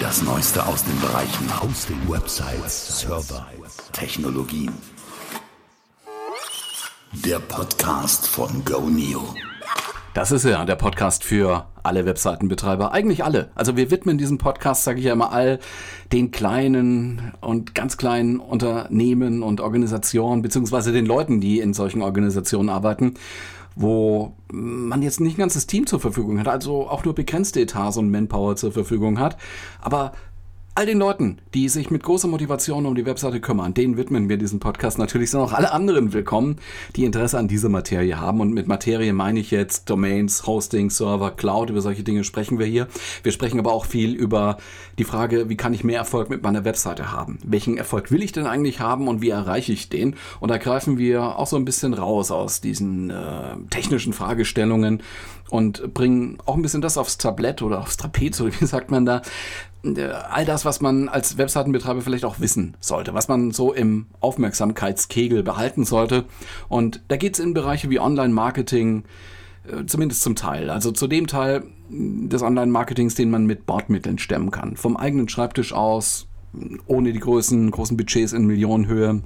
Das Neueste aus den Bereichen Hosting, Websites, Server, Technologien. Der Podcast von GoNeo. Das ist ja der Podcast für alle Webseitenbetreiber, eigentlich alle. Also wir widmen diesen Podcast, sage ich ja immer, all den kleinen und ganz kleinen Unternehmen und Organisationen, beziehungsweise den Leuten, die in solchen Organisationen arbeiten, wo man jetzt nicht ein ganzes Team zur Verfügung hat, also auch nur begrenzte Etats und Manpower zur Verfügung hat, aber all den Leuten, die sich mit großer Motivation um die Webseite kümmern, denen widmen wir diesen Podcast. Natürlich sind auch alle anderen willkommen, die Interesse an dieser Materie haben. Und mit Materie meine ich jetzt Domains, Hosting, Server, Cloud. Über solche Dinge sprechen wir hier. Wir sprechen aber auch viel über die Frage, wie kann ich mehr Erfolg mit meiner Webseite haben? Welchen Erfolg will ich denn eigentlich haben und wie erreiche ich den? Und da greifen wir auch so ein bisschen raus aus diesen äh, technischen Fragestellungen und bringen auch ein bisschen das aufs Tablett oder aufs Trapez oder wie sagt man da, all das, was man als Webseitenbetreiber vielleicht auch wissen sollte, was man so im Aufmerksamkeitskegel behalten sollte. Und da geht es in Bereiche wie Online-Marketing, äh, zumindest zum Teil. Also zu dem Teil des Online-Marketings, den man mit Bordmitteln stemmen kann. Vom eigenen Schreibtisch aus, ohne die großen, großen Budgets in Millionenhöhe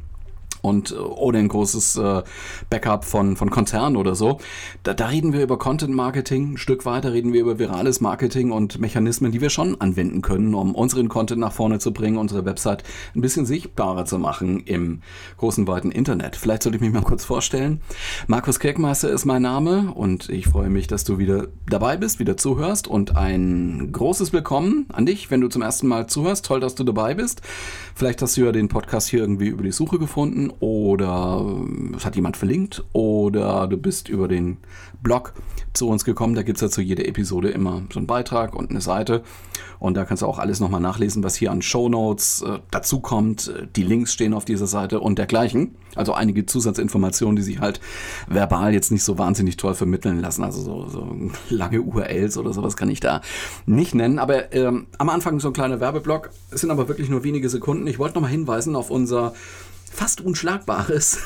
und äh, ohne ein großes äh, Backup von, von Konzernen oder so. Da, da reden wir über Content Marketing, ein Stück weiter reden wir über virales Marketing und Mechanismen, die wir schon anwenden können, um unseren Content nach vorne zu bringen, unsere Website ein bisschen sichtbarer zu machen im großen, weiten Internet. Vielleicht sollte ich mich mal kurz vorstellen. Markus Kirkmeister ist mein Name und ich freue mich, dass du wieder dabei bist, wieder zuhörst und ein großes Willkommen an dich, wenn du zum ersten Mal zuhörst. Toll, dass du dabei bist. Vielleicht hast du ja den Podcast hier irgendwie über die Suche gefunden oder es hat jemand verlinkt oder du bist über den Blog zu uns gekommen. Da gibt es ja zu jeder Episode immer so einen Beitrag und eine Seite. Und da kannst du auch alles nochmal nachlesen, was hier an Show Notes äh, dazu kommt. Die Links stehen auf dieser Seite und dergleichen. Also einige Zusatzinformationen, die sich halt verbal jetzt nicht so wahnsinnig toll vermitteln lassen. Also so, so lange URLs oder sowas kann ich da nicht nennen. Aber ähm, am Anfang so ein kleiner Werbeblock. Es sind aber wirklich nur wenige Sekunden. Ich wollte nochmal hinweisen auf unser fast unschlagbares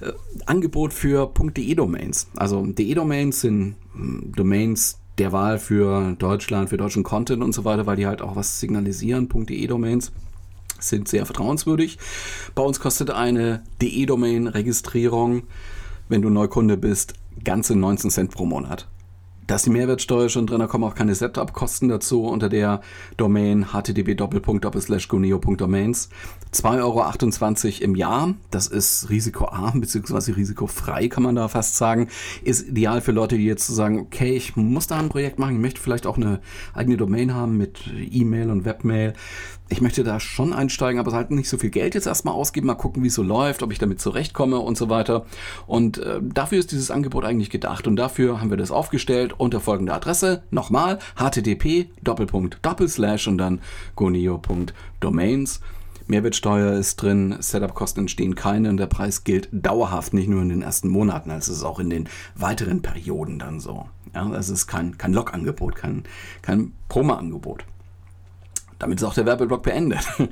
äh, Angebot für .de-Domains. Also DE-Domains sind hm, Domains der Wahl für Deutschland, für deutschen Content und so weiter, weil die halt auch was signalisieren. .de-Domains sind sehr vertrauenswürdig. Bei uns kostet eine DE-Domain-Registrierung, wenn du Neukunde bist, ganze 19 Cent pro Monat. Da ist die Mehrwertsteuer schon drin, da kommen auch keine Setup-Kosten dazu unter der Domain http://goneo.domains. 2,28 Euro im Jahr, das ist risikoarm bzw. risikofrei, kann man da fast sagen. Ist ideal für Leute, die jetzt sagen, okay, ich muss da ein Projekt machen, ich möchte vielleicht auch eine eigene Domain haben mit E-Mail und Webmail ich möchte da schon einsteigen, aber halt nicht so viel Geld jetzt erstmal ausgeben, mal gucken, wie es so läuft, ob ich damit zurechtkomme und so weiter. Und äh, dafür ist dieses Angebot eigentlich gedacht und dafür haben wir das aufgestellt unter folgender Adresse. Nochmal http Doppelpunkt Doppelslash und dann goneo.domains. Mehrwertsteuer ist drin, Setup-Kosten entstehen keine und der Preis gilt dauerhaft, nicht nur in den ersten Monaten, es ist auch in den weiteren Perioden dann so. Ja, das ist kein, kein Log-Angebot, kein, kein Promo-Angebot. Damit ist auch der Werbeblock beendet.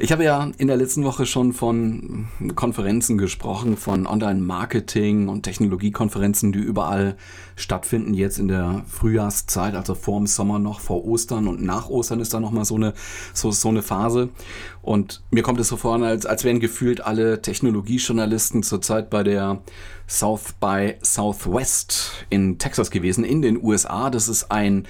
Ich habe ja in der letzten Woche schon von Konferenzen gesprochen, von Online-Marketing und Technologiekonferenzen, die überall stattfinden, jetzt in der Frühjahrszeit, also vor dem Sommer noch, vor Ostern und nach Ostern ist da nochmal so eine, so, so eine Phase. Und mir kommt es so vor, als, als wären gefühlt alle Technologiejournalisten zurzeit bei der South by Southwest in Texas gewesen, in den USA. Das ist ein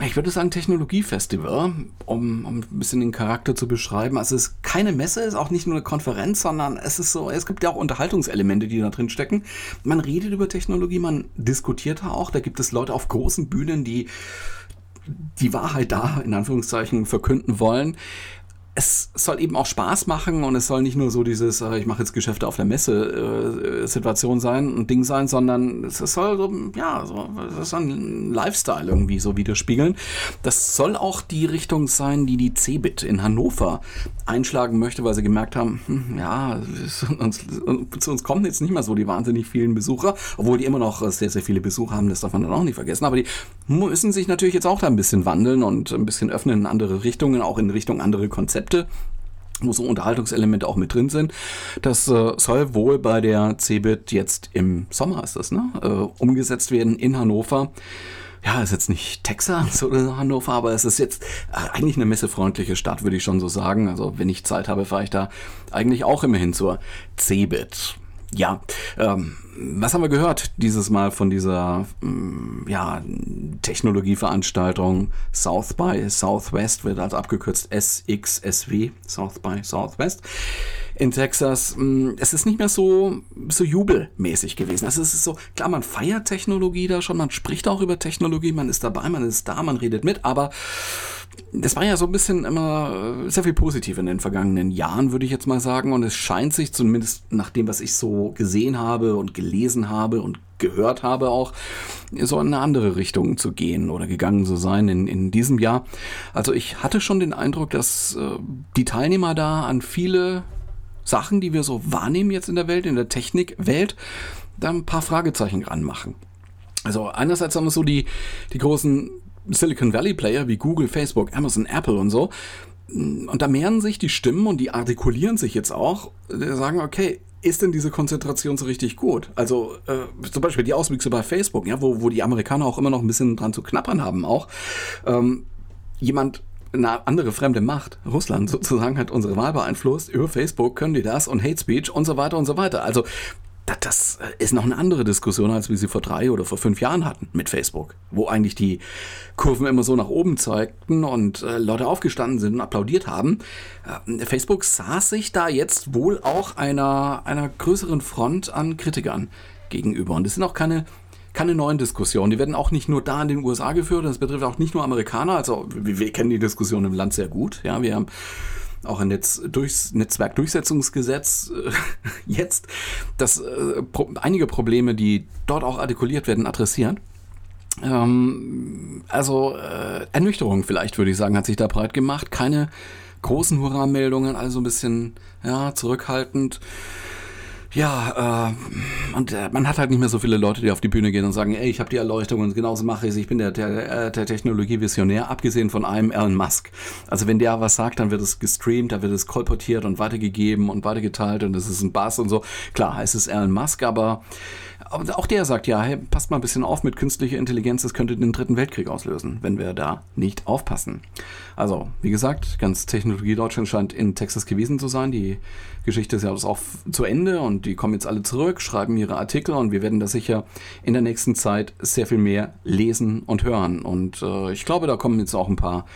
ich würde sagen Technologiefestival, um, um ein bisschen den Charakter zu beschreiben. Also es ist keine Messe, es ist auch nicht nur eine Konferenz, sondern es ist so, es gibt ja auch Unterhaltungselemente, die da drin stecken. Man redet über Technologie, man diskutiert auch. Da gibt es Leute auf großen Bühnen, die die Wahrheit da in Anführungszeichen verkünden wollen es soll eben auch Spaß machen und es soll nicht nur so dieses, äh, ich mache jetzt Geschäfte auf der Messe äh, Situation sein und Ding sein, sondern es soll so, ja, so, das soll ein Lifestyle irgendwie so widerspiegeln. Das soll auch die Richtung sein, die die Cebit in Hannover einschlagen möchte, weil sie gemerkt haben, hm, ja, uns, zu uns kommen jetzt nicht mehr so die wahnsinnig vielen Besucher, obwohl die immer noch sehr, sehr viele Besucher haben, das darf man dann auch nicht vergessen. Aber die müssen sich natürlich jetzt auch da ein bisschen wandeln und ein bisschen öffnen in andere Richtungen, auch in Richtung andere Konzepte. Konzepte wo so Unterhaltungselemente auch mit drin sind. Das äh, soll wohl bei der CeBIT jetzt im Sommer ist das, ne? Äh, umgesetzt werden in Hannover. ja, ist jetzt nicht Texas oder Hannover, aber es ist jetzt äh, eigentlich eine messefreundliche Stadt, würde ich schon so sagen. Also wenn ich Zeit habe, fahre ich da eigentlich auch immerhin zur CeBIT. Ja, ähm, was haben wir gehört dieses Mal von dieser mm, ja, Technologieveranstaltung South by Southwest, wird als abgekürzt SXSW, South by Southwest in Texas. Mm, es ist nicht mehr so, so jubelmäßig gewesen. Also es ist so, klar, man feiert Technologie da schon, man spricht auch über Technologie, man ist dabei, man ist da, man redet mit, aber das war ja so ein bisschen immer äh, sehr viel positiv in den vergangenen Jahren, würde ich jetzt mal sagen. Und es scheint sich zumindest nach dem, was ich so gesehen habe und gelesen habe und gehört habe, auch so in eine andere Richtung zu gehen oder gegangen zu sein in, in diesem Jahr. Also ich hatte schon den Eindruck, dass äh, die Teilnehmer da an viele Sachen, die wir so wahrnehmen jetzt in der Welt, in der Technikwelt, da ein paar Fragezeichen ranmachen. Also einerseits haben wir so die, die großen Silicon Valley Player wie Google, Facebook, Amazon, Apple und so. Und da mehren sich die Stimmen und die artikulieren sich jetzt auch, die sagen, okay, ist denn diese Konzentration so richtig gut? Also äh, zum Beispiel die Auswüchse bei Facebook, ja, wo, wo die Amerikaner auch immer noch ein bisschen dran zu knappern haben auch. Ähm, jemand eine andere fremde Macht, Russland sozusagen, hat unsere Wahl beeinflusst. Über Facebook können die das und Hate Speech und so weiter und so weiter. Also das ist noch eine andere Diskussion, als wir sie vor drei oder vor fünf Jahren hatten mit Facebook, wo eigentlich die Kurven immer so nach oben zeigten und äh, Leute aufgestanden sind und applaudiert haben. Äh, Facebook saß sich da jetzt wohl auch einer, einer größeren Front an Kritikern gegenüber. Und es sind auch keine keine neuen Diskussionen. Die werden auch nicht nur da in den USA geführt, das betrifft auch nicht nur Amerikaner. Also wir, wir kennen die Diskussion im Land sehr gut. Ja, wir haben auch ein Netz durchs Netzwerkdurchsetzungsgesetz äh, jetzt, das äh, pro, einige Probleme, die dort auch artikuliert werden, adressieren. Ähm, also äh, Ernüchterung vielleicht, würde ich sagen, hat sich da breit gemacht. Keine großen Hurra-Meldungen, also ein bisschen ja, zurückhaltend. Ja, äh, und äh, man hat halt nicht mehr so viele Leute, die auf die Bühne gehen und sagen, ey, ich habe die Erleuchtung und genauso mache ich es. Ich bin der, der, äh, der Technologievisionär, abgesehen von einem Elon Musk. Also wenn der was sagt, dann wird es gestreamt, dann wird es kolportiert und weitergegeben und weitergeteilt und es ist ein Bass und so. Klar heißt es Elon Musk, aber aber auch der sagt ja, hey, passt mal ein bisschen auf mit künstlicher Intelligenz, das könnte den dritten Weltkrieg auslösen, wenn wir da nicht aufpassen. Also, wie gesagt, ganz Technologie Deutschland scheint in Texas gewesen zu sein. Die Geschichte ist ja auch zu Ende und die kommen jetzt alle zurück, schreiben ihre Artikel und wir werden da sicher in der nächsten Zeit sehr viel mehr lesen und hören. Und äh, ich glaube, da kommen jetzt auch ein paar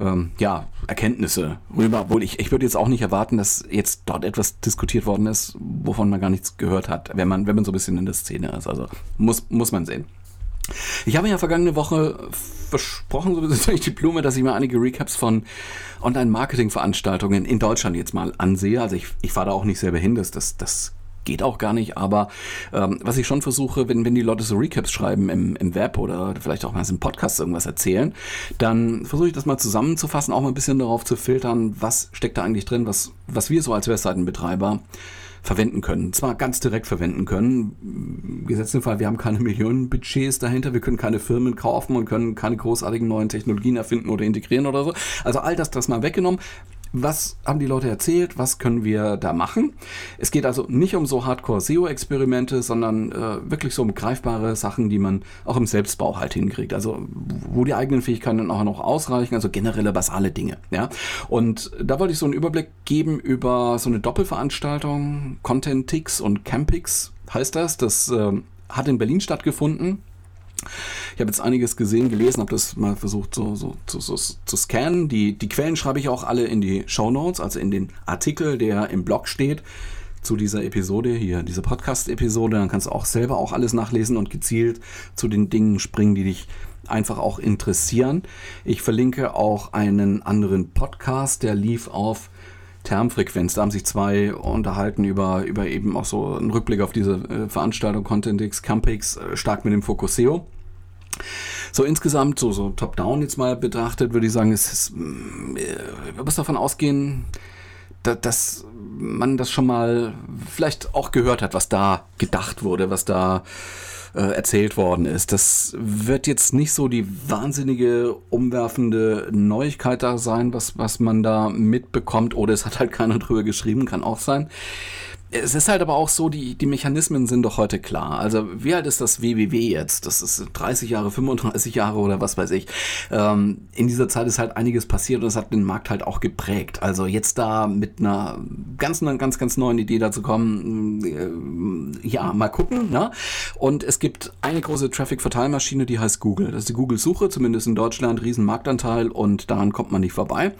ähm, ja, Erkenntnisse rüber. Obwohl ich, ich würde jetzt auch nicht erwarten, dass jetzt dort etwas diskutiert worden ist, wovon man gar nichts gehört hat, wenn man, wenn man so ein bisschen in der Szene ist. Also muss, muss man sehen. Ich habe ja vergangene Woche versprochen, so durch die Blume, dass ich mir einige Recaps von Online-Marketing-Veranstaltungen in Deutschland jetzt mal ansehe. Also ich, ich fahre da auch nicht selber hin, das, das, das geht auch gar nicht, aber ähm, was ich schon versuche, wenn, wenn die Leute so Recaps schreiben im, im Web oder vielleicht auch mal im Podcast irgendwas erzählen, dann versuche ich das mal zusammenzufassen, auch mal ein bisschen darauf zu filtern, was steckt da eigentlich drin, was, was wir so als Webseitenbetreiber verwenden können. Zwar ganz direkt verwenden können. Gesetzt im Fall, wir haben keine Millionenbudgets dahinter, wir können keine Firmen kaufen und können keine großartigen neuen Technologien erfinden oder integrieren oder so. Also all das, das mal weggenommen was haben die Leute erzählt, was können wir da machen. Es geht also nicht um so Hardcore-SEO-Experimente, sondern äh, wirklich so um greifbare Sachen, die man auch im Selbstbau halt hinkriegt. Also wo die eigenen Fähigkeiten dann auch noch ausreichen, also generelle basale Dinge. Ja? Und da wollte ich so einen Überblick geben über so eine Doppelveranstaltung, Content-Ticks und Campix heißt das. Das äh, hat in Berlin stattgefunden. Ich habe jetzt einiges gesehen, gelesen, habe das mal versucht so, so, so, so, zu scannen. Die, die Quellen schreibe ich auch alle in die Show Notes, also in den Artikel, der im Blog steht zu dieser Episode hier, diese Podcast-Episode. Dann kannst du auch selber auch alles nachlesen und gezielt zu den Dingen springen, die dich einfach auch interessieren. Ich verlinke auch einen anderen Podcast, der lief auf Termfrequenz. Da haben sich zwei unterhalten über, über eben auch so einen Rückblick auf diese äh, Veranstaltung Contentix, Campix, äh, stark mit dem Fokus SEO. So insgesamt, so, so top-down jetzt mal betrachtet, würde ich sagen, es ist, äh, muss davon ausgehen, dass, dass man das schon mal vielleicht auch gehört hat, was da gedacht wurde, was da äh, erzählt worden ist. Das wird jetzt nicht so die wahnsinnige umwerfende Neuigkeit da sein, was, was man da mitbekommt, oder es hat halt keiner drüber geschrieben, kann auch sein. Es ist halt aber auch so, die, die Mechanismen sind doch heute klar. Also wie alt ist das WWW jetzt? Das ist 30 Jahre, 35 Jahre oder was weiß ich. Ähm, in dieser Zeit ist halt einiges passiert und es hat den Markt halt auch geprägt. Also jetzt da mit einer ganz, ganz, ganz neuen Idee dazu kommen, äh, ja, mal gucken. Ne? Und es gibt eine große Traffic-Verteilmaschine, die heißt Google. Das ist die Google-Suche, zumindest in Deutschland, riesen Marktanteil und daran kommt man nicht vorbei.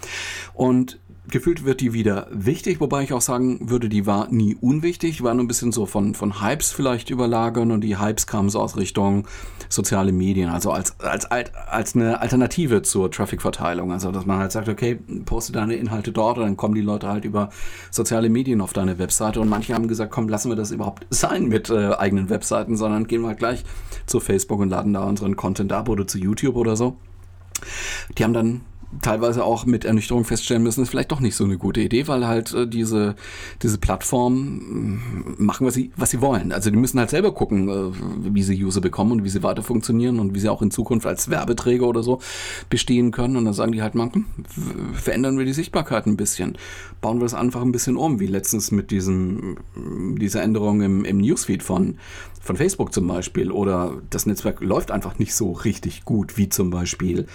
Und gefühlt wird die wieder wichtig, wobei ich auch sagen würde, die war nie unwichtig, war nur ein bisschen so von, von Hypes vielleicht überlagern und die Hypes kamen so aus Richtung soziale Medien, also als, als, als eine Alternative zur Traffic-Verteilung. Also, dass man halt sagt, okay, poste deine Inhalte dort und dann kommen die Leute halt über soziale Medien auf deine Webseite und manche haben gesagt, komm, lassen wir das überhaupt sein mit äh, eigenen Webseiten, sondern gehen wir halt gleich zu Facebook und laden da unseren Content ab oder zu YouTube oder so. Die haben dann teilweise auch mit Ernüchterung feststellen müssen, ist vielleicht doch nicht so eine gute Idee, weil halt äh, diese, diese Plattform mm, machen, was sie, was sie wollen. Also die müssen halt selber gucken, äh, wie sie User bekommen und wie sie weiter funktionieren und wie sie auch in Zukunft als Werbeträger oder so bestehen können. Und dann sagen die halt hm, verändern wir die Sichtbarkeit ein bisschen. Bauen wir das einfach ein bisschen um, wie letztens mit diesem, dieser Änderung im, im Newsfeed von, von Facebook zum Beispiel. Oder das Netzwerk läuft einfach nicht so richtig gut, wie zum Beispiel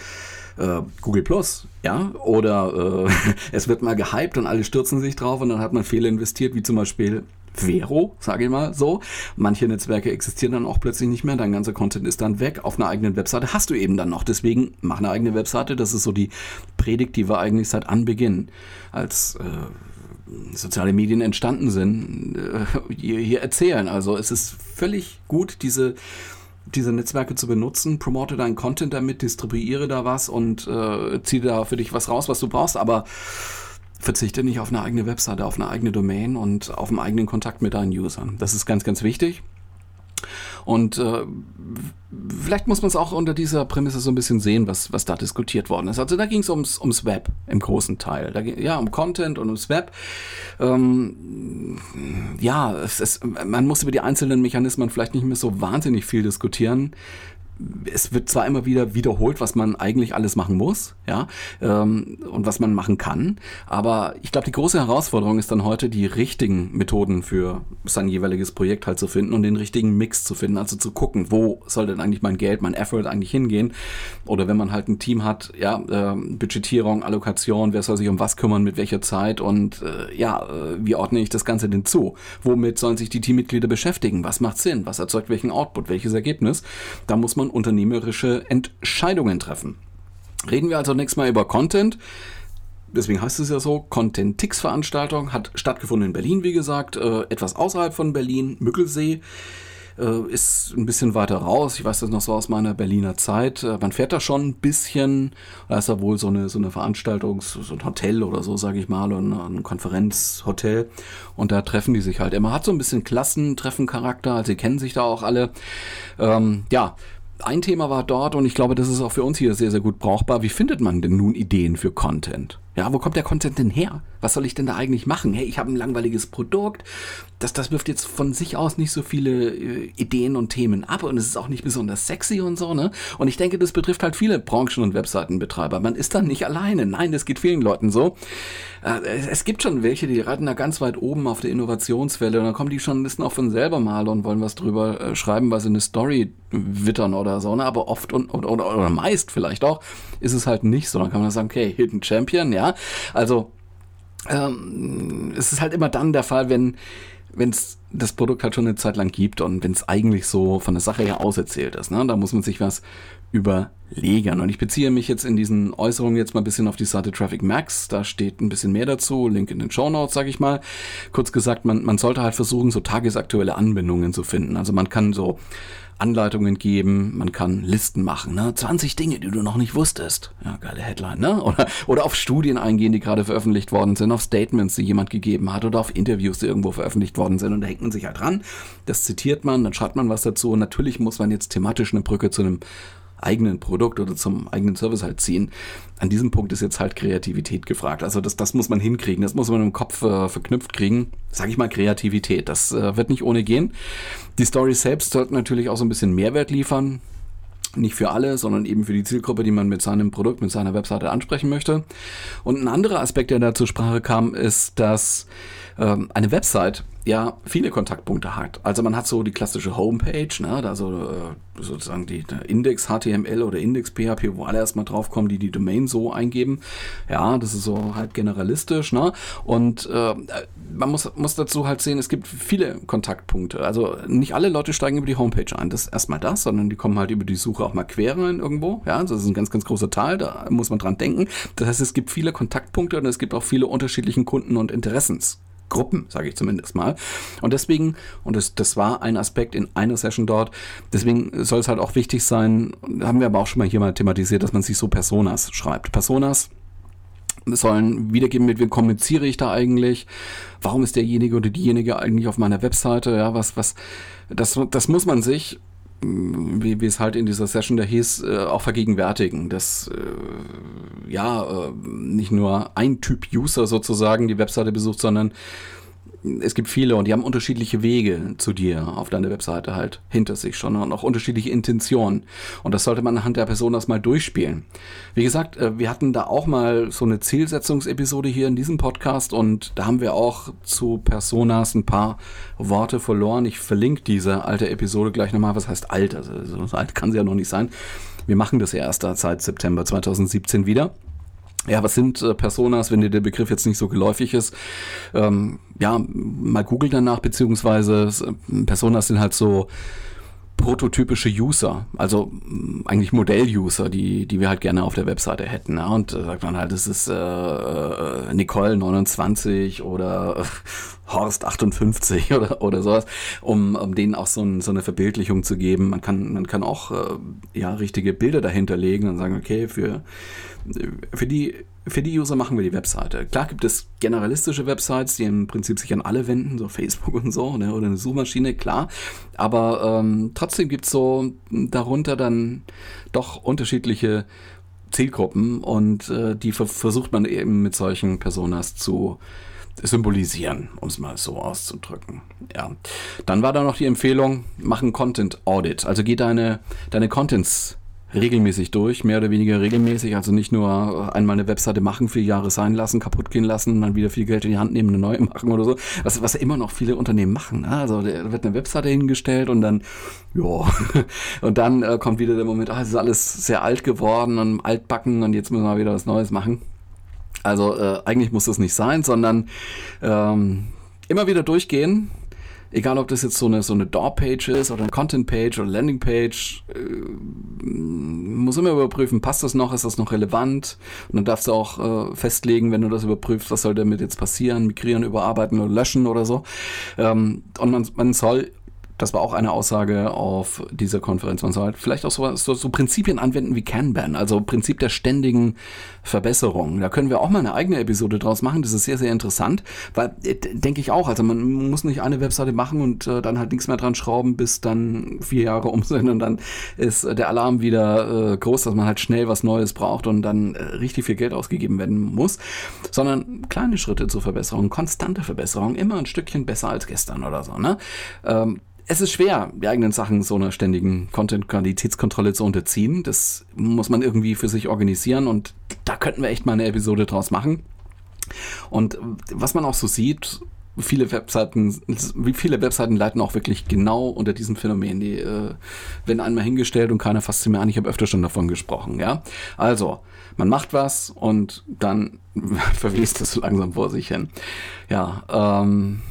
äh, Google Plus, ja, oder äh, es wird mal gehypt und alle stürzen sich drauf und dann hat man Fehler investiert, wie zum Beispiel Vero, sage ich mal so. Manche Netzwerke existieren dann auch plötzlich nicht mehr, dein ganzer Content ist dann weg. Auf einer eigenen Webseite hast du eben dann noch. Deswegen mach eine eigene Webseite. Das ist so die Predigt, die wir eigentlich seit Anbeginn als äh, soziale Medien entstanden sind, äh, hier, hier erzählen. Also es ist völlig gut, diese diese Netzwerke zu benutzen, promote deinen Content damit, distribuiere da was und äh, ziehe da für dich was raus, was du brauchst, aber verzichte nicht auf eine eigene Webseite, auf eine eigene Domain und auf einen eigenen Kontakt mit deinen Usern. Das ist ganz, ganz wichtig. Und äh, vielleicht muss man es auch unter dieser Prämisse so ein bisschen sehen, was, was da diskutiert worden ist. Also da ging es ums, ums Web im großen Teil. Da, ja, um Content und ums Web. Ähm, ja, es, es, man muss über die einzelnen Mechanismen vielleicht nicht mehr so wahnsinnig viel diskutieren es wird zwar immer wieder wiederholt, was man eigentlich alles machen muss, ja, ähm, und was man machen kann, aber ich glaube, die große Herausforderung ist dann heute, die richtigen Methoden für sein jeweiliges Projekt halt zu finden und den richtigen Mix zu finden, also zu gucken, wo soll denn eigentlich mein Geld, mein Effort eigentlich hingehen, oder wenn man halt ein Team hat, ja, äh, Budgetierung, Allokation, wer soll sich um was kümmern, mit welcher Zeit und äh, ja, äh, wie ordne ich das Ganze denn zu? Womit sollen sich die Teammitglieder beschäftigen? Was macht Sinn? Was erzeugt welchen Output? Welches Ergebnis? Da muss man unternehmerische Entscheidungen treffen. Reden wir also nächstes Mal über Content. Deswegen heißt es ja so, Content-Tix-Veranstaltung hat stattgefunden in Berlin, wie gesagt, äh, etwas außerhalb von Berlin, Mückelsee äh, ist ein bisschen weiter raus. Ich weiß das noch so aus meiner Berliner Zeit. Äh, man fährt da schon ein bisschen. Da ist da wohl so eine, so eine Veranstaltung, so ein Hotel oder so, sage ich mal, und ein Konferenzhotel. Und da treffen die sich halt immer. Hat so ein bisschen Klassentreffencharakter. Also, sie kennen sich da auch alle. Ähm, ja, ein Thema war dort und ich glaube, das ist auch für uns hier sehr, sehr gut brauchbar. Wie findet man denn nun Ideen für Content? Ja, wo kommt der Content denn her? Was soll ich denn da eigentlich machen? Hey, ich habe ein langweiliges Produkt. Das, das wirft jetzt von sich aus nicht so viele äh, Ideen und Themen ab und es ist auch nicht besonders sexy und so, ne? Und ich denke, das betrifft halt viele Branchen- und Webseitenbetreiber. Man ist dann nicht alleine. Nein, das geht vielen Leuten so. Äh, es gibt schon welche, die reiten da ganz weit oben auf der Innovationswelle und dann kommen die Journalisten auch von selber mal und wollen was drüber äh, schreiben, weil sie eine Story wittern oder so, ne? Aber oft und, oder, oder meist vielleicht auch ist es halt nicht so. Dann kann man sagen, okay, Hidden Champion, ja. Also ähm, es ist halt immer dann der Fall, wenn wenn es das Produkt halt schon eine Zeit lang gibt und wenn es eigentlich so von der Sache her auserzählt ist. Ne? Da muss man sich was überlegen. Und ich beziehe mich jetzt in diesen Äußerungen jetzt mal ein bisschen auf die Seite Traffic Max. Da steht ein bisschen mehr dazu. Link in den Show Notes, sage ich mal. Kurz gesagt, man, man sollte halt versuchen, so tagesaktuelle Anbindungen zu finden. Also man kann so Anleitungen geben, man kann Listen machen, ne? 20 Dinge, die du noch nicht wusstest. Ja, geile Headline, ne? Oder, oder auf Studien eingehen, die gerade veröffentlicht worden sind, auf Statements, die jemand gegeben hat oder auf Interviews, die irgendwo veröffentlicht worden sind. Und da hängt man sich halt dran. Das zitiert man, dann schreibt man was dazu. Und natürlich muss man jetzt thematisch eine Brücke zu einem eigenen Produkt oder zum eigenen Service halt ziehen. An diesem Punkt ist jetzt halt Kreativität gefragt. Also das, das muss man hinkriegen, das muss man im Kopf äh, verknüpft kriegen. Sag ich mal Kreativität, das äh, wird nicht ohne gehen. Die Story selbst sollte natürlich auch so ein bisschen Mehrwert liefern. Nicht für alle, sondern eben für die Zielgruppe, die man mit seinem Produkt, mit seiner Webseite ansprechen möchte. Und ein anderer Aspekt, der da zur Sprache kam, ist, dass ähm, eine Website ja viele Kontaktpunkte hat. Also man hat so die klassische Homepage, ne, da so äh, sozusagen die Index HTML oder Index PHP, wo alle erstmal draufkommen, die die Domain so eingeben. Ja, das ist so halt generalistisch, ne? Und äh, man muss, muss dazu halt sehen, es gibt viele Kontaktpunkte. Also nicht alle Leute steigen über die Homepage ein. Das ist erstmal das, sondern die kommen halt über die Suche auch mal quer rein irgendwo. Ja, das ist ein ganz, ganz großer Teil, da muss man dran denken. Das heißt, es gibt viele Kontaktpunkte und es gibt auch viele unterschiedlichen Kunden und Interessens. Gruppen, sage ich zumindest mal. Und deswegen, und das, das war ein Aspekt in einer Session dort, deswegen soll es halt auch wichtig sein, haben wir aber auch schon mal hier mal thematisiert, dass man sich so Personas schreibt. Personas sollen wiedergeben, mit wem kommuniziere ich da eigentlich, warum ist derjenige oder diejenige eigentlich auf meiner Webseite, ja, was, was, das, das muss man sich wie, wie es halt in dieser Session da hieß, äh, auch vergegenwärtigen, dass äh, ja äh, nicht nur ein Typ User sozusagen die Webseite besucht, sondern es gibt viele und die haben unterschiedliche Wege zu dir auf deiner Webseite halt hinter sich schon und auch unterschiedliche Intentionen. Und das sollte man anhand der Person erstmal durchspielen. Wie gesagt, äh, wir hatten da auch mal so eine Zielsetzungsepisode hier in diesem Podcast und da haben wir auch zu Personas ein paar Worte verloren. Ich verlinke diese alte Episode gleich nochmal. Was heißt alt? Also so alt kann sie ja noch nicht sein. Wir machen das ja erst seit September 2017 wieder. Ja, was sind äh, Personas, wenn dir der Begriff jetzt nicht so geläufig ist? Ähm, ja, mal googeln danach, beziehungsweise äh, Personas sind halt so prototypische User, also mm, eigentlich Modell-User, die, die wir halt gerne auf der Webseite hätten. Ja? Und äh, sagt man halt, das ist äh, äh Nicole 29 oder äh, Horst 58 oder, oder sowas, um, um denen auch so, ein, so eine Verbildlichung zu geben. Man kann, man kann auch äh, ja, richtige Bilder dahinter legen und sagen, okay, für, für die für die User machen wir die Webseite. Klar gibt es generalistische Websites, die im Prinzip sich an alle wenden, so Facebook und so, ne, oder eine Suchmaschine, klar. Aber ähm, trotzdem gibt es so darunter dann doch unterschiedliche Zielgruppen und äh, die versucht man eben mit solchen Personas zu symbolisieren, um es mal so auszudrücken. Ja. Dann war da noch die Empfehlung, mach ein Content Audit. Also geh deine, deine Contents regelmäßig durch, mehr oder weniger regelmäßig. Also nicht nur einmal eine Webseite machen, vier Jahre sein lassen, kaputt gehen lassen, dann wieder viel Geld in die Hand nehmen, eine neue machen oder so. Was, was immer noch viele Unternehmen machen. Ne? Also da wird eine Webseite hingestellt und dann, ja, und dann äh, kommt wieder der Moment, ah, es ist alles sehr alt geworden und altbacken und jetzt müssen wir wieder was Neues machen. Also äh, eigentlich muss das nicht sein, sondern ähm, immer wieder durchgehen, egal ob das jetzt so eine, so eine Door-Page ist oder eine Content-Page oder Landing-Page, äh, muss immer überprüfen, passt das noch, ist das noch relevant? Und dann darfst du auch äh, festlegen, wenn du das überprüfst, was soll damit jetzt passieren, migrieren, überarbeiten oder löschen oder so. Ähm, und man, man soll das war auch eine Aussage auf dieser Konferenz. Man soll halt vielleicht auch so, so, so Prinzipien anwenden wie Kanban, also Prinzip der ständigen Verbesserung. Da können wir auch mal eine eigene Episode draus machen. Das ist sehr, sehr interessant, weil äh, denke ich auch, also man muss nicht eine Webseite machen und äh, dann halt nichts mehr dran schrauben, bis dann vier Jahre um sind und dann ist der Alarm wieder äh, groß, dass man halt schnell was Neues braucht und dann äh, richtig viel Geld ausgegeben werden muss, sondern kleine Schritte zur Verbesserung, konstante Verbesserung, immer ein Stückchen besser als gestern oder so. Ne? Ähm, es ist schwer, die eigenen Sachen so einer ständigen Content-Qualitätskontrolle zu unterziehen. Das muss man irgendwie für sich organisieren und da könnten wir echt mal eine Episode draus machen. Und was man auch so sieht, viele Webseiten, viele Webseiten leiten auch wirklich genau unter diesem Phänomen. Die äh, werden einmal hingestellt und keiner fasst sie mehr an. Ich habe öfter schon davon gesprochen, ja. Also, man macht was und dann verwest es so langsam vor sich hin. Ja, ähm,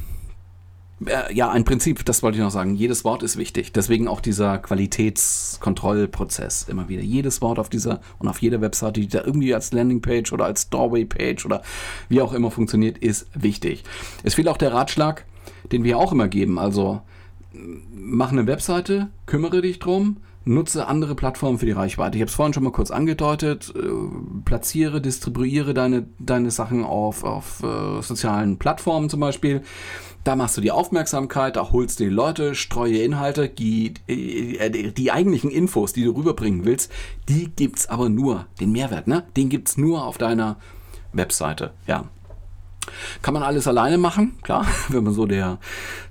äh, ja, ein Prinzip, das wollte ich noch sagen. Jedes Wort ist wichtig. Deswegen auch dieser Qualitätskontrollprozess immer wieder. Jedes Wort auf dieser und auf jeder Webseite, die da irgendwie als Landingpage oder als Doorway-Page oder wie auch immer funktioniert, ist wichtig. Es fehlt auch der Ratschlag, den wir auch immer geben. Also mach eine Webseite, kümmere dich drum, nutze andere Plattformen für die Reichweite. Ich habe es vorhin schon mal kurz angedeutet. Äh, platziere, distribuiere deine, deine Sachen auf, auf äh, sozialen Plattformen zum Beispiel. Da machst du die Aufmerksamkeit, da holst du die Leute, streue Inhalte, die, äh, die eigentlichen Infos, die du rüberbringen willst, die gibt's aber nur, den Mehrwert, ne? Den gibt's nur auf deiner Webseite, ja. Kann man alles alleine machen, klar, wenn man so der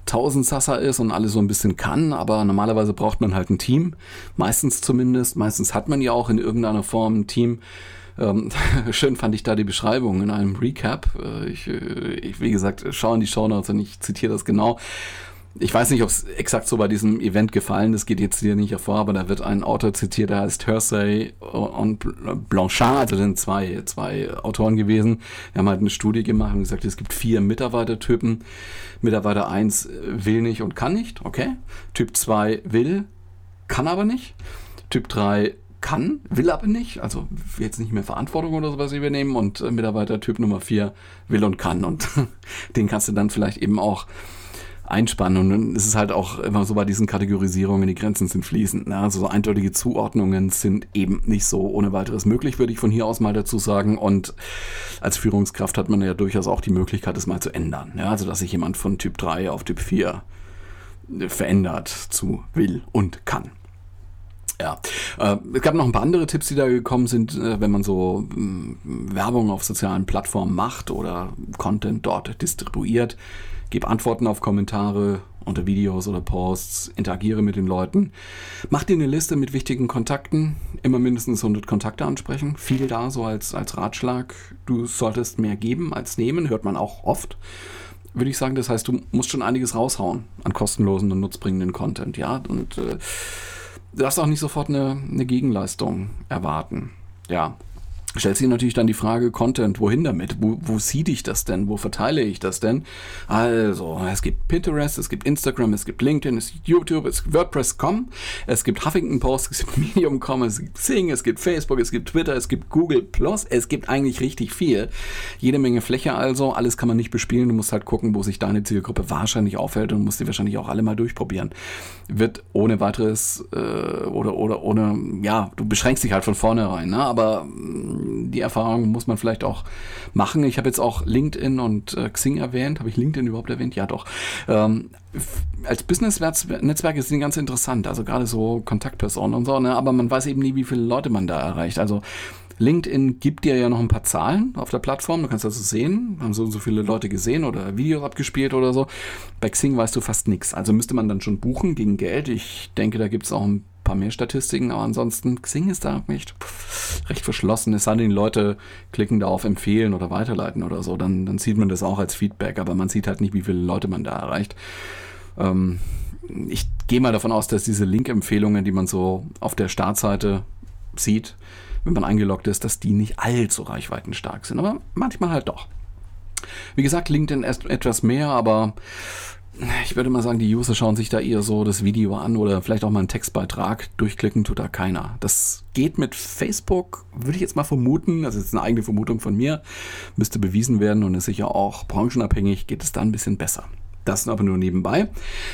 Tausendsasser ist und alles so ein bisschen kann, aber normalerweise braucht man halt ein Team, meistens zumindest, meistens hat man ja auch in irgendeiner Form ein Team, Ähm, schön fand ich da die Beschreibung in einem Recap. Äh, ich, äh, ich, wie gesagt, schaue in die Show Notes und ich zitiere das genau. Ich weiß nicht, ob es exakt so bei diesem Event gefallen ist, geht jetzt hier nicht hervor, aber da wird ein Autor zitiert, der heißt Hersey und Blanchard, also sind zwei, zwei Autoren gewesen. Die haben halt eine Studie gemacht und gesagt, es gibt vier Mitarbeitertypen. Mitarbeiter 1 will nicht und kann nicht, okay. Typ 2 will, kann aber nicht. Typ 3 kann, will aber nicht, also jetzt nicht mehr Verantwortung oder sowas übernehmen und äh, Mitarbeiter Typ Nummer 4 will und kann und den kannst du dann vielleicht eben auch einspannen und dann ist es halt auch immer so bei diesen Kategorisierungen, die Grenzen sind fließend. Ne? Also so eindeutige Zuordnungen sind eben nicht so ohne weiteres möglich, würde ich von hier aus mal dazu sagen und als Führungskraft hat man ja durchaus auch die Möglichkeit, das mal zu ändern. Ja? Also dass sich jemand von Typ 3 auf Typ 4 verändert zu will und kann. Ja, äh, es gab noch ein paar andere Tipps, die da gekommen sind, äh, wenn man so äh, Werbung auf sozialen Plattformen macht oder Content dort distribuiert. Gib Antworten auf Kommentare unter Videos oder Posts, interagiere mit den Leuten. Mach dir eine Liste mit wichtigen Kontakten, immer mindestens 100 Kontakte ansprechen. Viel da so als, als Ratschlag. Du solltest mehr geben als nehmen, hört man auch oft würde ich sagen. Das heißt, du musst schon einiges raushauen an kostenlosen und nutzbringenden Content, ja. Und äh, darfst auch nicht sofort eine, eine Gegenleistung erwarten. Ja, stellt sich natürlich dann die Frage, Content, wohin damit? Wo, wo seed ich das denn? Wo verteile ich das denn? Also, es gibt Pinterest, es gibt Instagram, es gibt LinkedIn, es gibt YouTube, es gibt WordPress.com, es gibt Huffington Post, es gibt Medium.com, es gibt Sing, es gibt Facebook, es gibt Twitter, es gibt Google Plus, es gibt eigentlich richtig viel. Jede Menge Fläche also, alles kann man nicht bespielen, du musst halt gucken, wo sich deine Zielgruppe wahrscheinlich aufhält und musst die wahrscheinlich auch alle mal durchprobieren. Wird ohne weiteres äh, oder, oder ohne, ja, du beschränkst dich halt von vornherein, ne? aber die Erfahrung muss man vielleicht auch machen. Ich habe jetzt auch LinkedIn und äh, Xing erwähnt. Habe ich LinkedIn überhaupt erwähnt? Ja, doch. Ähm, als Business-Netzwerk ist die ganz interessant. Also gerade so Kontaktpersonen und so. Ne? Aber man weiß eben nie, wie viele Leute man da erreicht. Also LinkedIn gibt dir ja noch ein paar Zahlen auf der Plattform. Du kannst also sehen, haben so und so viele Leute gesehen oder Videos abgespielt oder so. Bei Xing weißt du fast nichts. Also müsste man dann schon buchen gegen Geld. Ich denke, da gibt es auch ein paar mehr Statistiken, aber ansonsten Xing ist da echt recht verschlossen. Es sei denn, die Leute klicken da auf Empfehlen oder Weiterleiten oder so, dann, dann sieht man das auch als Feedback, aber man sieht halt nicht, wie viele Leute man da erreicht. Ähm, ich gehe mal davon aus, dass diese Link-Empfehlungen, die man so auf der Startseite sieht, wenn man eingeloggt ist, dass die nicht allzu reichweitenstark sind, aber manchmal halt doch. Wie gesagt, LinkedIn etwas mehr, aber ich würde mal sagen, die User schauen sich da eher so das Video an oder vielleicht auch mal einen Textbeitrag. Durchklicken tut da keiner. Das geht mit Facebook, würde ich jetzt mal vermuten. Das ist jetzt eine eigene Vermutung von mir. Müsste bewiesen werden und ist sicher auch branchenabhängig, geht es da ein bisschen besser. Das aber nur nebenbei.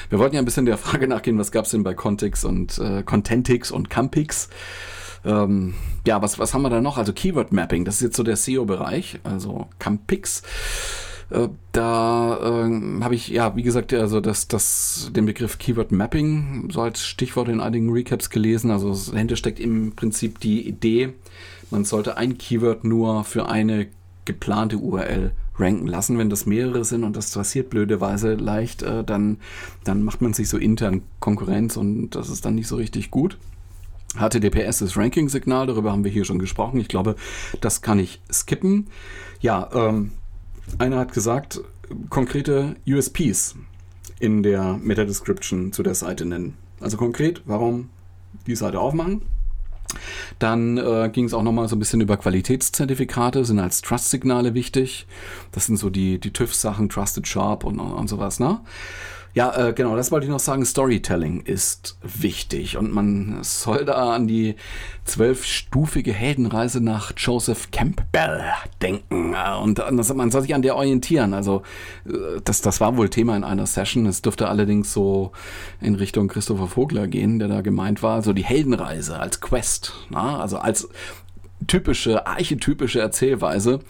Wir wollten ja ein bisschen der Frage nachgehen, was gab es denn bei Contix und äh, Contentix und Campix? Ähm, ja, was, was haben wir da noch? Also Keyword Mapping, das ist jetzt so der SEO-Bereich, also Campix. Äh, da äh, habe ich, ja, wie gesagt, also das, das, den Begriff Keyword Mapping so als Stichwort in einigen Recaps gelesen. Also dahinter steckt im Prinzip die Idee, man sollte ein Keyword nur für eine geplante URL ranken lassen. Wenn das mehrere sind und das passiert blöderweise leicht, äh, dann, dann macht man sich so intern Konkurrenz und das ist dann nicht so richtig gut. HTTPS ist Ranking-Signal, darüber haben wir hier schon gesprochen. Ich glaube, das kann ich skippen. Ja, ähm, einer hat gesagt, konkrete USPs in der Meta-Description zu der Seite nennen. Also konkret, warum die Seite aufmachen. Dann äh, ging es auch nochmal so ein bisschen über Qualitätszertifikate, sind als Trust-Signale wichtig. Das sind so die, die TÜV-Sachen, Trusted Sharp und, und sowas, ne? Ja, äh, genau, das wollte ich noch sagen. Storytelling ist wichtig und man soll da an die zwölfstufige Heldenreise nach Joseph Campbell denken und das, man soll sich an der orientieren. Also äh, das, das war wohl Thema in einer Session. Es dürfte allerdings so in Richtung Christopher Vogler gehen, der da gemeint war. So die Heldenreise als Quest, na? also als typische, archetypische Erzählweise,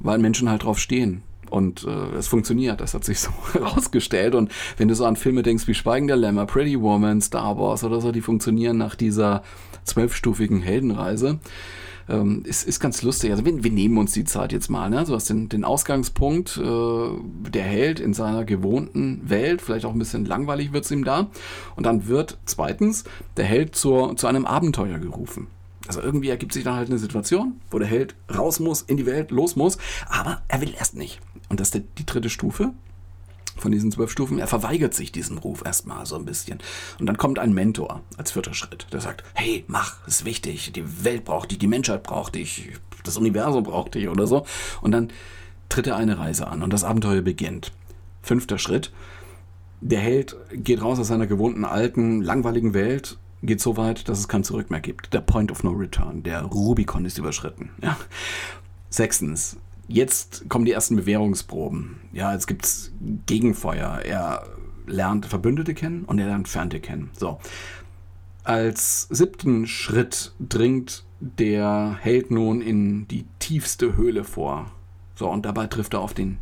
weil Menschen halt drauf stehen. Und äh, es funktioniert, das hat sich so herausgestellt. Und wenn du so an Filme denkst wie Schweigen der Lämmer, Pretty Woman, Star Wars oder so, die funktionieren nach dieser zwölfstufigen Heldenreise. Ähm, ist, ist ganz lustig. Also wir, wir nehmen uns die Zeit jetzt mal. Ne? Du hast den, den Ausgangspunkt, äh, der Held in seiner gewohnten Welt, vielleicht auch ein bisschen langweilig wird es ihm da. Und dann wird zweitens der Held zur, zu einem Abenteuer gerufen. Also irgendwie ergibt sich dann halt eine Situation, wo der Held raus muss, in die Welt, los muss, aber er will erst nicht. Und das ist die, dritte Stufe von diesen zwölf Stufen. Er verweigert sich diesem Ruf erstmal so ein bisschen. Und dann kommt ein Mentor als vierter Schritt, der sagt, hey, mach, ist wichtig, die Welt braucht dich, die Menschheit braucht dich, das Universum braucht dich oder so. Und dann tritt er eine Reise an und das Abenteuer beginnt. Fünfter Schritt. Der Held geht raus aus seiner gewohnten, alten, langweiligen Welt geht so weit, dass es kein Zurück mehr gibt. Der Point of No Return, der Rubicon ist überschritten. Ja. Sechstens, jetzt kommen die ersten Bewährungsproben. Ja, jetzt gibt es Gegenfeuer. Er lernt Verbündete kennen und er lernt Fernte kennen. So. Als siebten Schritt dringt der Held nun in die tiefste Höhle vor. So, und dabei trifft er auf den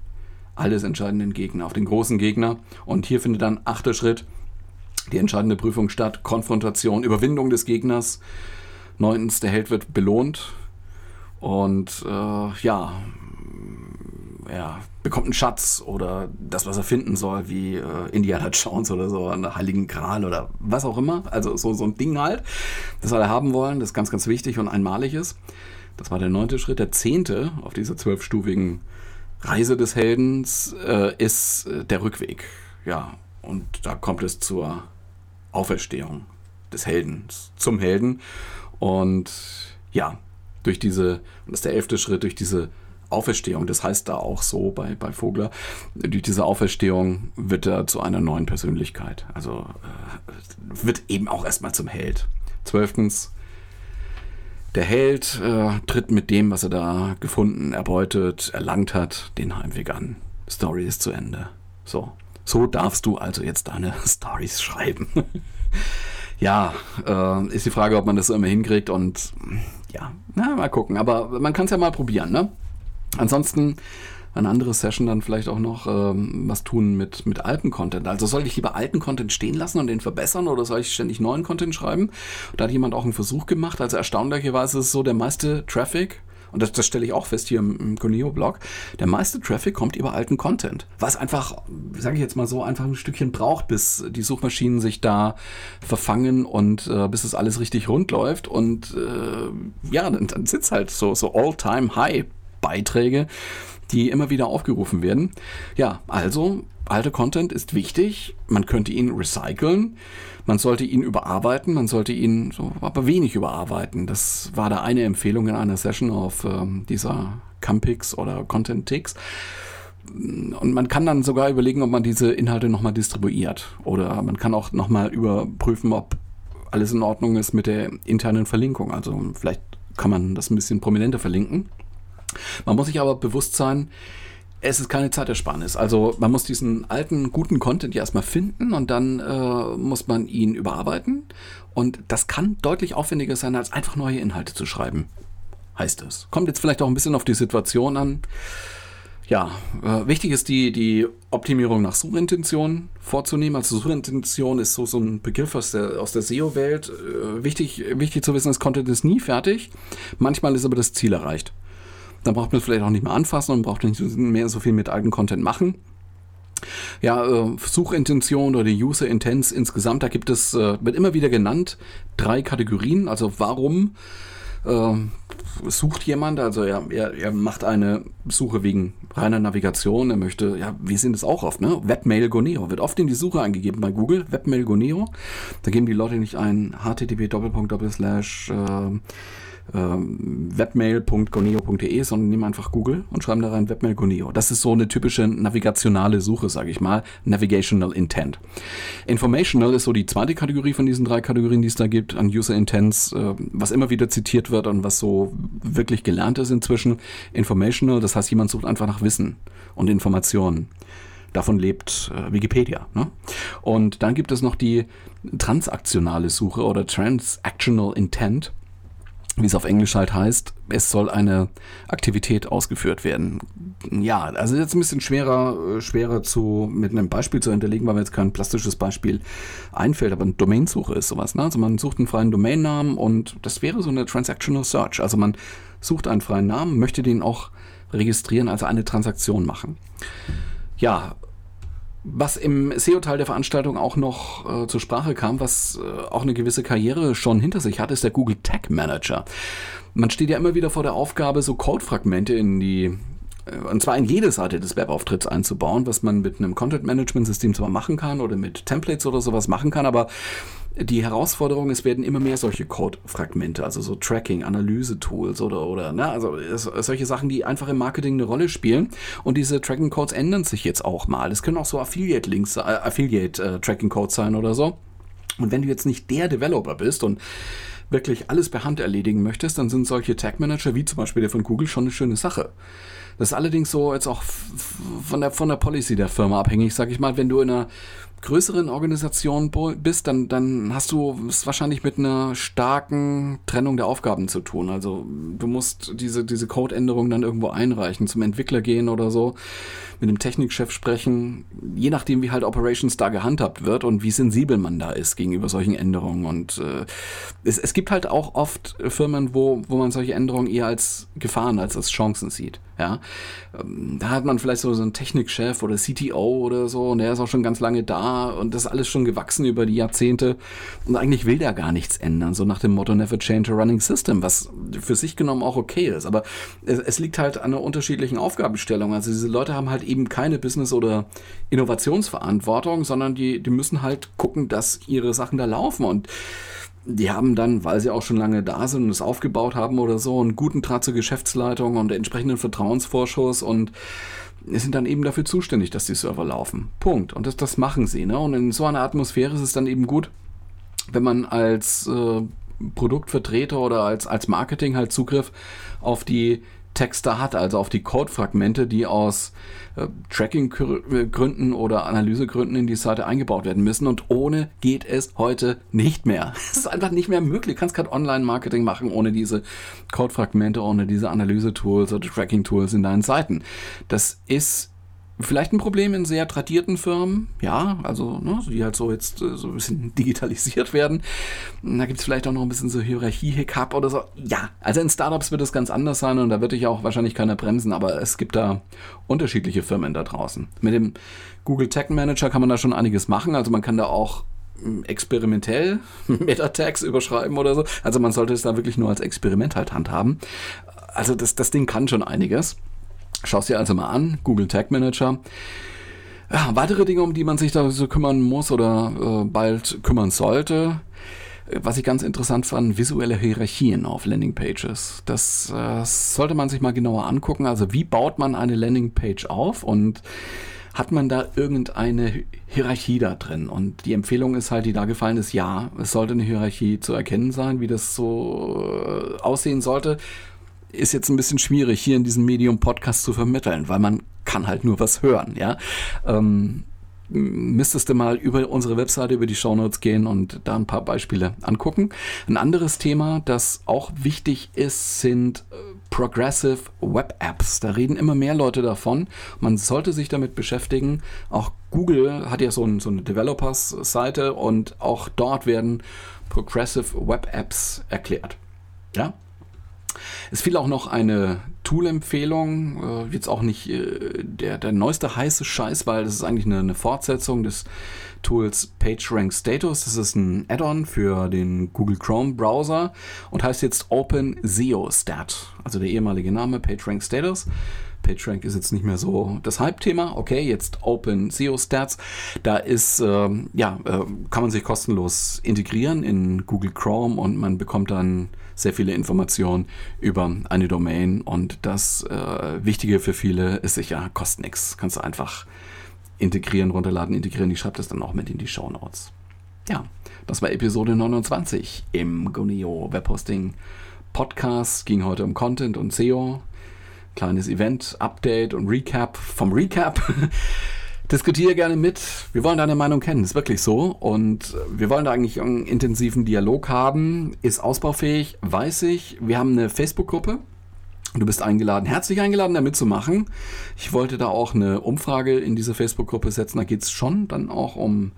alles entscheidenden Gegner, auf den großen Gegner. Und hier findet dann achter Schritt die entscheidende Prüfung statt. Konfrontation, Überwindung des Gegners. Neuntens, der Held wird belohnt. Und äh, ja, er bekommt einen Schatz oder das, was er finden soll, wie äh, Indiana Jones oder so, einen heiligen Gral oder was auch immer. Also so, so ein Ding halt. Das soll er haben wollen, das ganz, ganz wichtig und einmalig ist. Das war der neunte Schritt. Der zehnte auf dieser zwölfstufigen Reise des Heldens äh, ist äh, der Rückweg. Ja, und da kommt es zur Auferstehung des Helden, zum Helden. Und ja, durch diese, und das ist der elfte Schritt, durch diese Auferstehung, das heißt da auch so bei, bei Vogler, durch diese Auferstehung wird er zu einer neuen Persönlichkeit. Also äh, wird eben auch erstmal zum Held. Zwölftens, der Held äh, tritt mit dem, was er da gefunden, erbeutet, erlangt hat, den Heimweg an. Story ist zu Ende. So. So darfst du also jetzt deine Stories schreiben. ja, äh, ist die Frage, ob man das so immer hinkriegt und ja, na, mal gucken. Aber man kann es ja mal probieren, ne? Ansonsten eine andere Session dann vielleicht auch noch ähm, was tun mit, mit alten Content. Also soll ich lieber alten Content stehen lassen und den verbessern oder soll ich ständig neuen Content schreiben? Da hat jemand auch einen Versuch gemacht. Also erstaunlicherweise ist es so, der meiste Traffic und das, das stelle ich auch fest hier im, im Coneo-Blog, der meiste Traffic kommt über alten Content. Was einfach, sage ich jetzt mal so, einfach ein Stückchen braucht, bis die Suchmaschinen sich da verfangen und äh, bis es alles richtig rund läuft. Und äh, ja, dann, dann sitzt halt so, so All-Time-High-Beiträge, die immer wieder aufgerufen werden. Ja, also alter Content ist wichtig, man könnte ihn recyceln, man sollte ihn überarbeiten, man sollte ihn so aber wenig überarbeiten. Das war da eine Empfehlung in einer Session auf ähm, dieser Campix oder Content Ticks. Und man kann dann sogar überlegen, ob man diese Inhalte nochmal distribuiert. Oder man kann auch nochmal überprüfen, ob alles in Ordnung ist mit der internen Verlinkung. Also vielleicht kann man das ein bisschen prominenter verlinken. Man muss sich aber bewusst sein, es ist keine Zeitersparnis. Also man muss diesen alten, guten Content ja erstmal finden und dann äh, muss man ihn überarbeiten. Und das kann deutlich aufwendiger sein, als einfach neue Inhalte zu schreiben, heißt es. Kommt jetzt vielleicht auch ein bisschen auf die Situation an. Ja, äh, wichtig ist die, die Optimierung nach Suchintention vorzunehmen. Also Suchintention ist so, so ein Begriff aus der, aus der SEO-Welt. Äh, wichtig, wichtig zu wissen, das Content ist nie fertig. Manchmal ist aber das Ziel erreicht. Dann braucht man es vielleicht auch nicht mehr anfassen und braucht nicht mehr so viel mit alten Content machen. Ja, äh, Suchintention oder die User Intents insgesamt, da gibt es, äh, wird immer wieder genannt, drei Kategorien. Also warum äh, sucht jemand, also er, er, er macht eine Suche wegen reiner Navigation, er möchte, ja, wir sind es auch oft, ne? Webmail Goneo wird oft in die Suche eingegeben bei Google, Webmail Goneo. Da geben die Leute nicht ein http äh, ähm, webmail.goneo.de, sondern nehmen einfach Google und schreiben da rein Webmail Goneo. Das ist so eine typische navigationale Suche, sage ich mal. Navigational Intent. Informational ist so die zweite Kategorie von diesen drei Kategorien, die es da gibt, an User Intents, äh, was immer wieder zitiert wird und was so wirklich gelernt ist inzwischen. Informational, das heißt, jemand sucht einfach nach Wissen und Informationen. Davon lebt äh, Wikipedia. Ne? Und dann gibt es noch die transaktionale Suche oder Transactional Intent wie es auf Englisch halt heißt, es soll eine Aktivität ausgeführt werden. Ja, also jetzt ein bisschen schwerer, äh, schwerer zu, mit einem Beispiel zu hinterlegen, weil mir jetzt kein plastisches Beispiel einfällt, aber eine Domainsuche ist sowas. Ne? Also man sucht einen freien Domainnamen und das wäre so eine Transactional Search. Also man sucht einen freien Namen, möchte den auch registrieren, also eine Transaktion machen. Ja, Was im SEO-Teil der Veranstaltung auch noch äh, zur Sprache kam, was äh, auch eine gewisse Karriere schon hinter sich hat, ist der Google Tag Manager. Man steht ja immer wieder vor der Aufgabe, so Codefragmente in die und zwar in jede Seite des Webauftritts einzubauen, was man mit einem Content-Management-System zwar machen kann oder mit Templates oder sowas machen kann, aber die Herausforderung, es werden immer mehr solche Code-Fragmente, also so Tracking, Analyse-Tools oder, oder, ne, also solche Sachen, die einfach im Marketing eine Rolle spielen. Und diese Tracking-Codes ändern sich jetzt auch mal. Es können auch so Affiliate-Links, äh, Affiliate-Tracking-Codes sein oder so. Und wenn du jetzt nicht der Developer bist und wirklich alles per Hand erledigen möchtest, dann sind solche Tag-Manager wie zum Beispiel der von Google schon eine schöne Sache. Das ist allerdings so jetzt auch von der, von der Policy der Firma abhängig, sag ich mal, wenn du in einer größeren Organisation bist, dann, dann hast du es wahrscheinlich mit einer starken Trennung der Aufgaben zu tun. Also du musst diese, diese Codeänderung dann irgendwo einreichen, zum Entwickler gehen oder so, mit dem Technikchef sprechen, je nachdem, wie halt Operations da gehandhabt wird und wie sensibel man da ist gegenüber solchen Änderungen. Und äh, es, es gibt halt auch oft Firmen, wo, wo man solche Änderungen eher als Gefahren als als Chancen sieht. Ja, ähm, da hat man vielleicht so, so einen Technikchef oder CTO oder so und der ist auch schon ganz lange da und das ist alles schon gewachsen über die Jahrzehnte und eigentlich will der gar nichts ändern, so nach dem Motto Never Change a Running System, was für sich genommen auch okay ist, aber es, es liegt halt an einer unterschiedlichen Aufgabenstellung. Also diese Leute haben halt eben keine Business- oder Innovationsverantwortung, sondern die, die müssen halt gucken, dass ihre Sachen da laufen und die haben dann, weil sie auch schon lange da sind und es aufgebaut haben oder so, einen guten Draht zur Geschäftsleitung und entsprechenden Vertrauensvorschuss und sind dann eben dafür zuständig, dass die Server laufen. Punkt. Und das, das machen sie. Ne? Und in so einer Atmosphäre ist es dann eben gut, wenn man als äh, Produktvertreter oder als, als Marketing halt Zugriff auf die Texte hat, also auf die Codefragmente, die aus äh, Tracking-Gründen oder Analysegründen in die Seite eingebaut werden müssen. Und ohne geht es heute nicht mehr. Es ist einfach nicht mehr möglich. Du kannst kein Online-Marketing machen ohne diese Codefragmente, ohne diese Analyse-Tools oder Tracking-Tools in deinen Seiten. Das ist Vielleicht ein Problem in sehr tradierten Firmen, ja, also ne, die halt so jetzt äh, so ein bisschen digitalisiert werden. Da gibt es vielleicht auch noch ein bisschen so Hierarchie-Hiccup oder so. Ja, also in Startups wird es ganz anders sein und da wird dich auch wahrscheinlich keiner bremsen, aber es gibt da unterschiedliche Firmen da draußen. Mit dem Google Tag Manager kann man da schon einiges machen, also man kann da auch hm, experimentell Meta-Tags überschreiben oder so. Also man sollte es da wirklich nur als Experiment halt handhaben. Also das, das Ding kann schon einiges. Schau es dir also mal an, Google Tag Manager. Ja, weitere Dinge, um die man sich da so kümmern muss oder äh, bald kümmern sollte. Was ich ganz interessant fand, visuelle Hierarchien auf Landingpages. Das äh, sollte man sich mal genauer angucken. Also wie baut man eine Landingpage auf und hat man da irgendeine Hierarchie da drin? Und die Empfehlung ist halt, die da gefallen ist, ja, es sollte eine Hierarchie zu erkennen sein, wie das so äh, aussehen sollte ist jetzt ein bisschen schwierig, hier in diesem Medium Podcast zu vermitteln, weil man kann halt nur was hören, ja. Ähm, müsstest du mal über unsere Webseite, über die Shownotes gehen und da ein paar Beispiele angucken. Ein anderes Thema, das auch wichtig ist, sind äh, Progressive Web Apps. Da reden immer mehr Leute davon. Man sollte sich damit beschäftigen. Auch Google hat ja so, ein, so eine Developers-Seite und auch dort werden Progressive Web Apps erklärt. Ja, es fiel auch noch eine Tool-Empfehlung, äh, jetzt auch nicht äh, der, der neueste heiße Scheiß, weil das ist eigentlich eine, eine Fortsetzung des Tools PageRank Status. Das ist ein Add-on für den Google Chrome Browser und heißt jetzt Open also der ehemalige Name PageRank Status. PageRank ist jetzt nicht mehr so das Hype-Thema. Okay, jetzt Open SEO Stats. Da ist, ähm, ja, äh, kann man sich kostenlos integrieren in Google Chrome und man bekommt dann sehr viele Informationen über eine Domain und das äh, Wichtige für viele ist sicher, kostet nichts. Kannst du einfach integrieren, runterladen, integrieren. Ich schreibe das dann auch mit in die Show Notes. Ja, das war Episode 29 im Gunio Webhosting Podcast. Ging heute um Content und SEO. Kleines Event, Update und Recap vom Recap. Diskutiere gerne mit. Wir wollen deine Meinung kennen, ist wirklich so. Und wir wollen da eigentlich einen intensiven Dialog haben. Ist ausbaufähig, weiß ich. Wir haben eine Facebook-Gruppe. Du bist eingeladen, herzlich eingeladen, da mitzumachen. Ich wollte da auch eine Umfrage in diese Facebook-Gruppe setzen. Da geht es schon dann auch um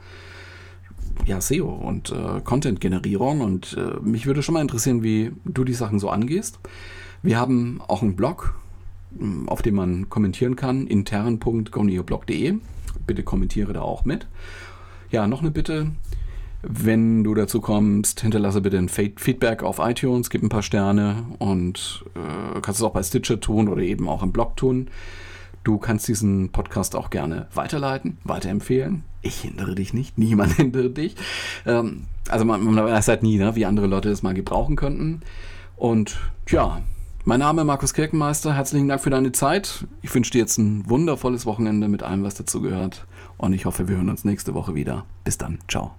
ja, SEO und äh, Content-Generierung. Und äh, mich würde schon mal interessieren, wie du die Sachen so angehst. Wir haben auch einen Blog, auf dem man kommentieren kann, intern.goneoblog.de Bitte kommentiere da auch mit. Ja, noch eine Bitte. Wenn du dazu kommst, hinterlasse bitte ein Feedback auf iTunes, gib ein paar Sterne und äh, kannst es auch bei Stitcher tun oder eben auch im Blog tun. Du kannst diesen Podcast auch gerne weiterleiten, weiterempfehlen. Ich hindere dich nicht, niemand hindert dich. Ähm, also man, man weiß halt nie, ne, wie andere Leute das mal gebrauchen könnten. Und ja, mein Name ist Markus Kirkenmeister. Herzlichen Dank für deine Zeit. Ich wünsche dir jetzt ein wundervolles Wochenende mit allem, was dazu gehört. Und ich hoffe, wir hören uns nächste Woche wieder. Bis dann. Ciao.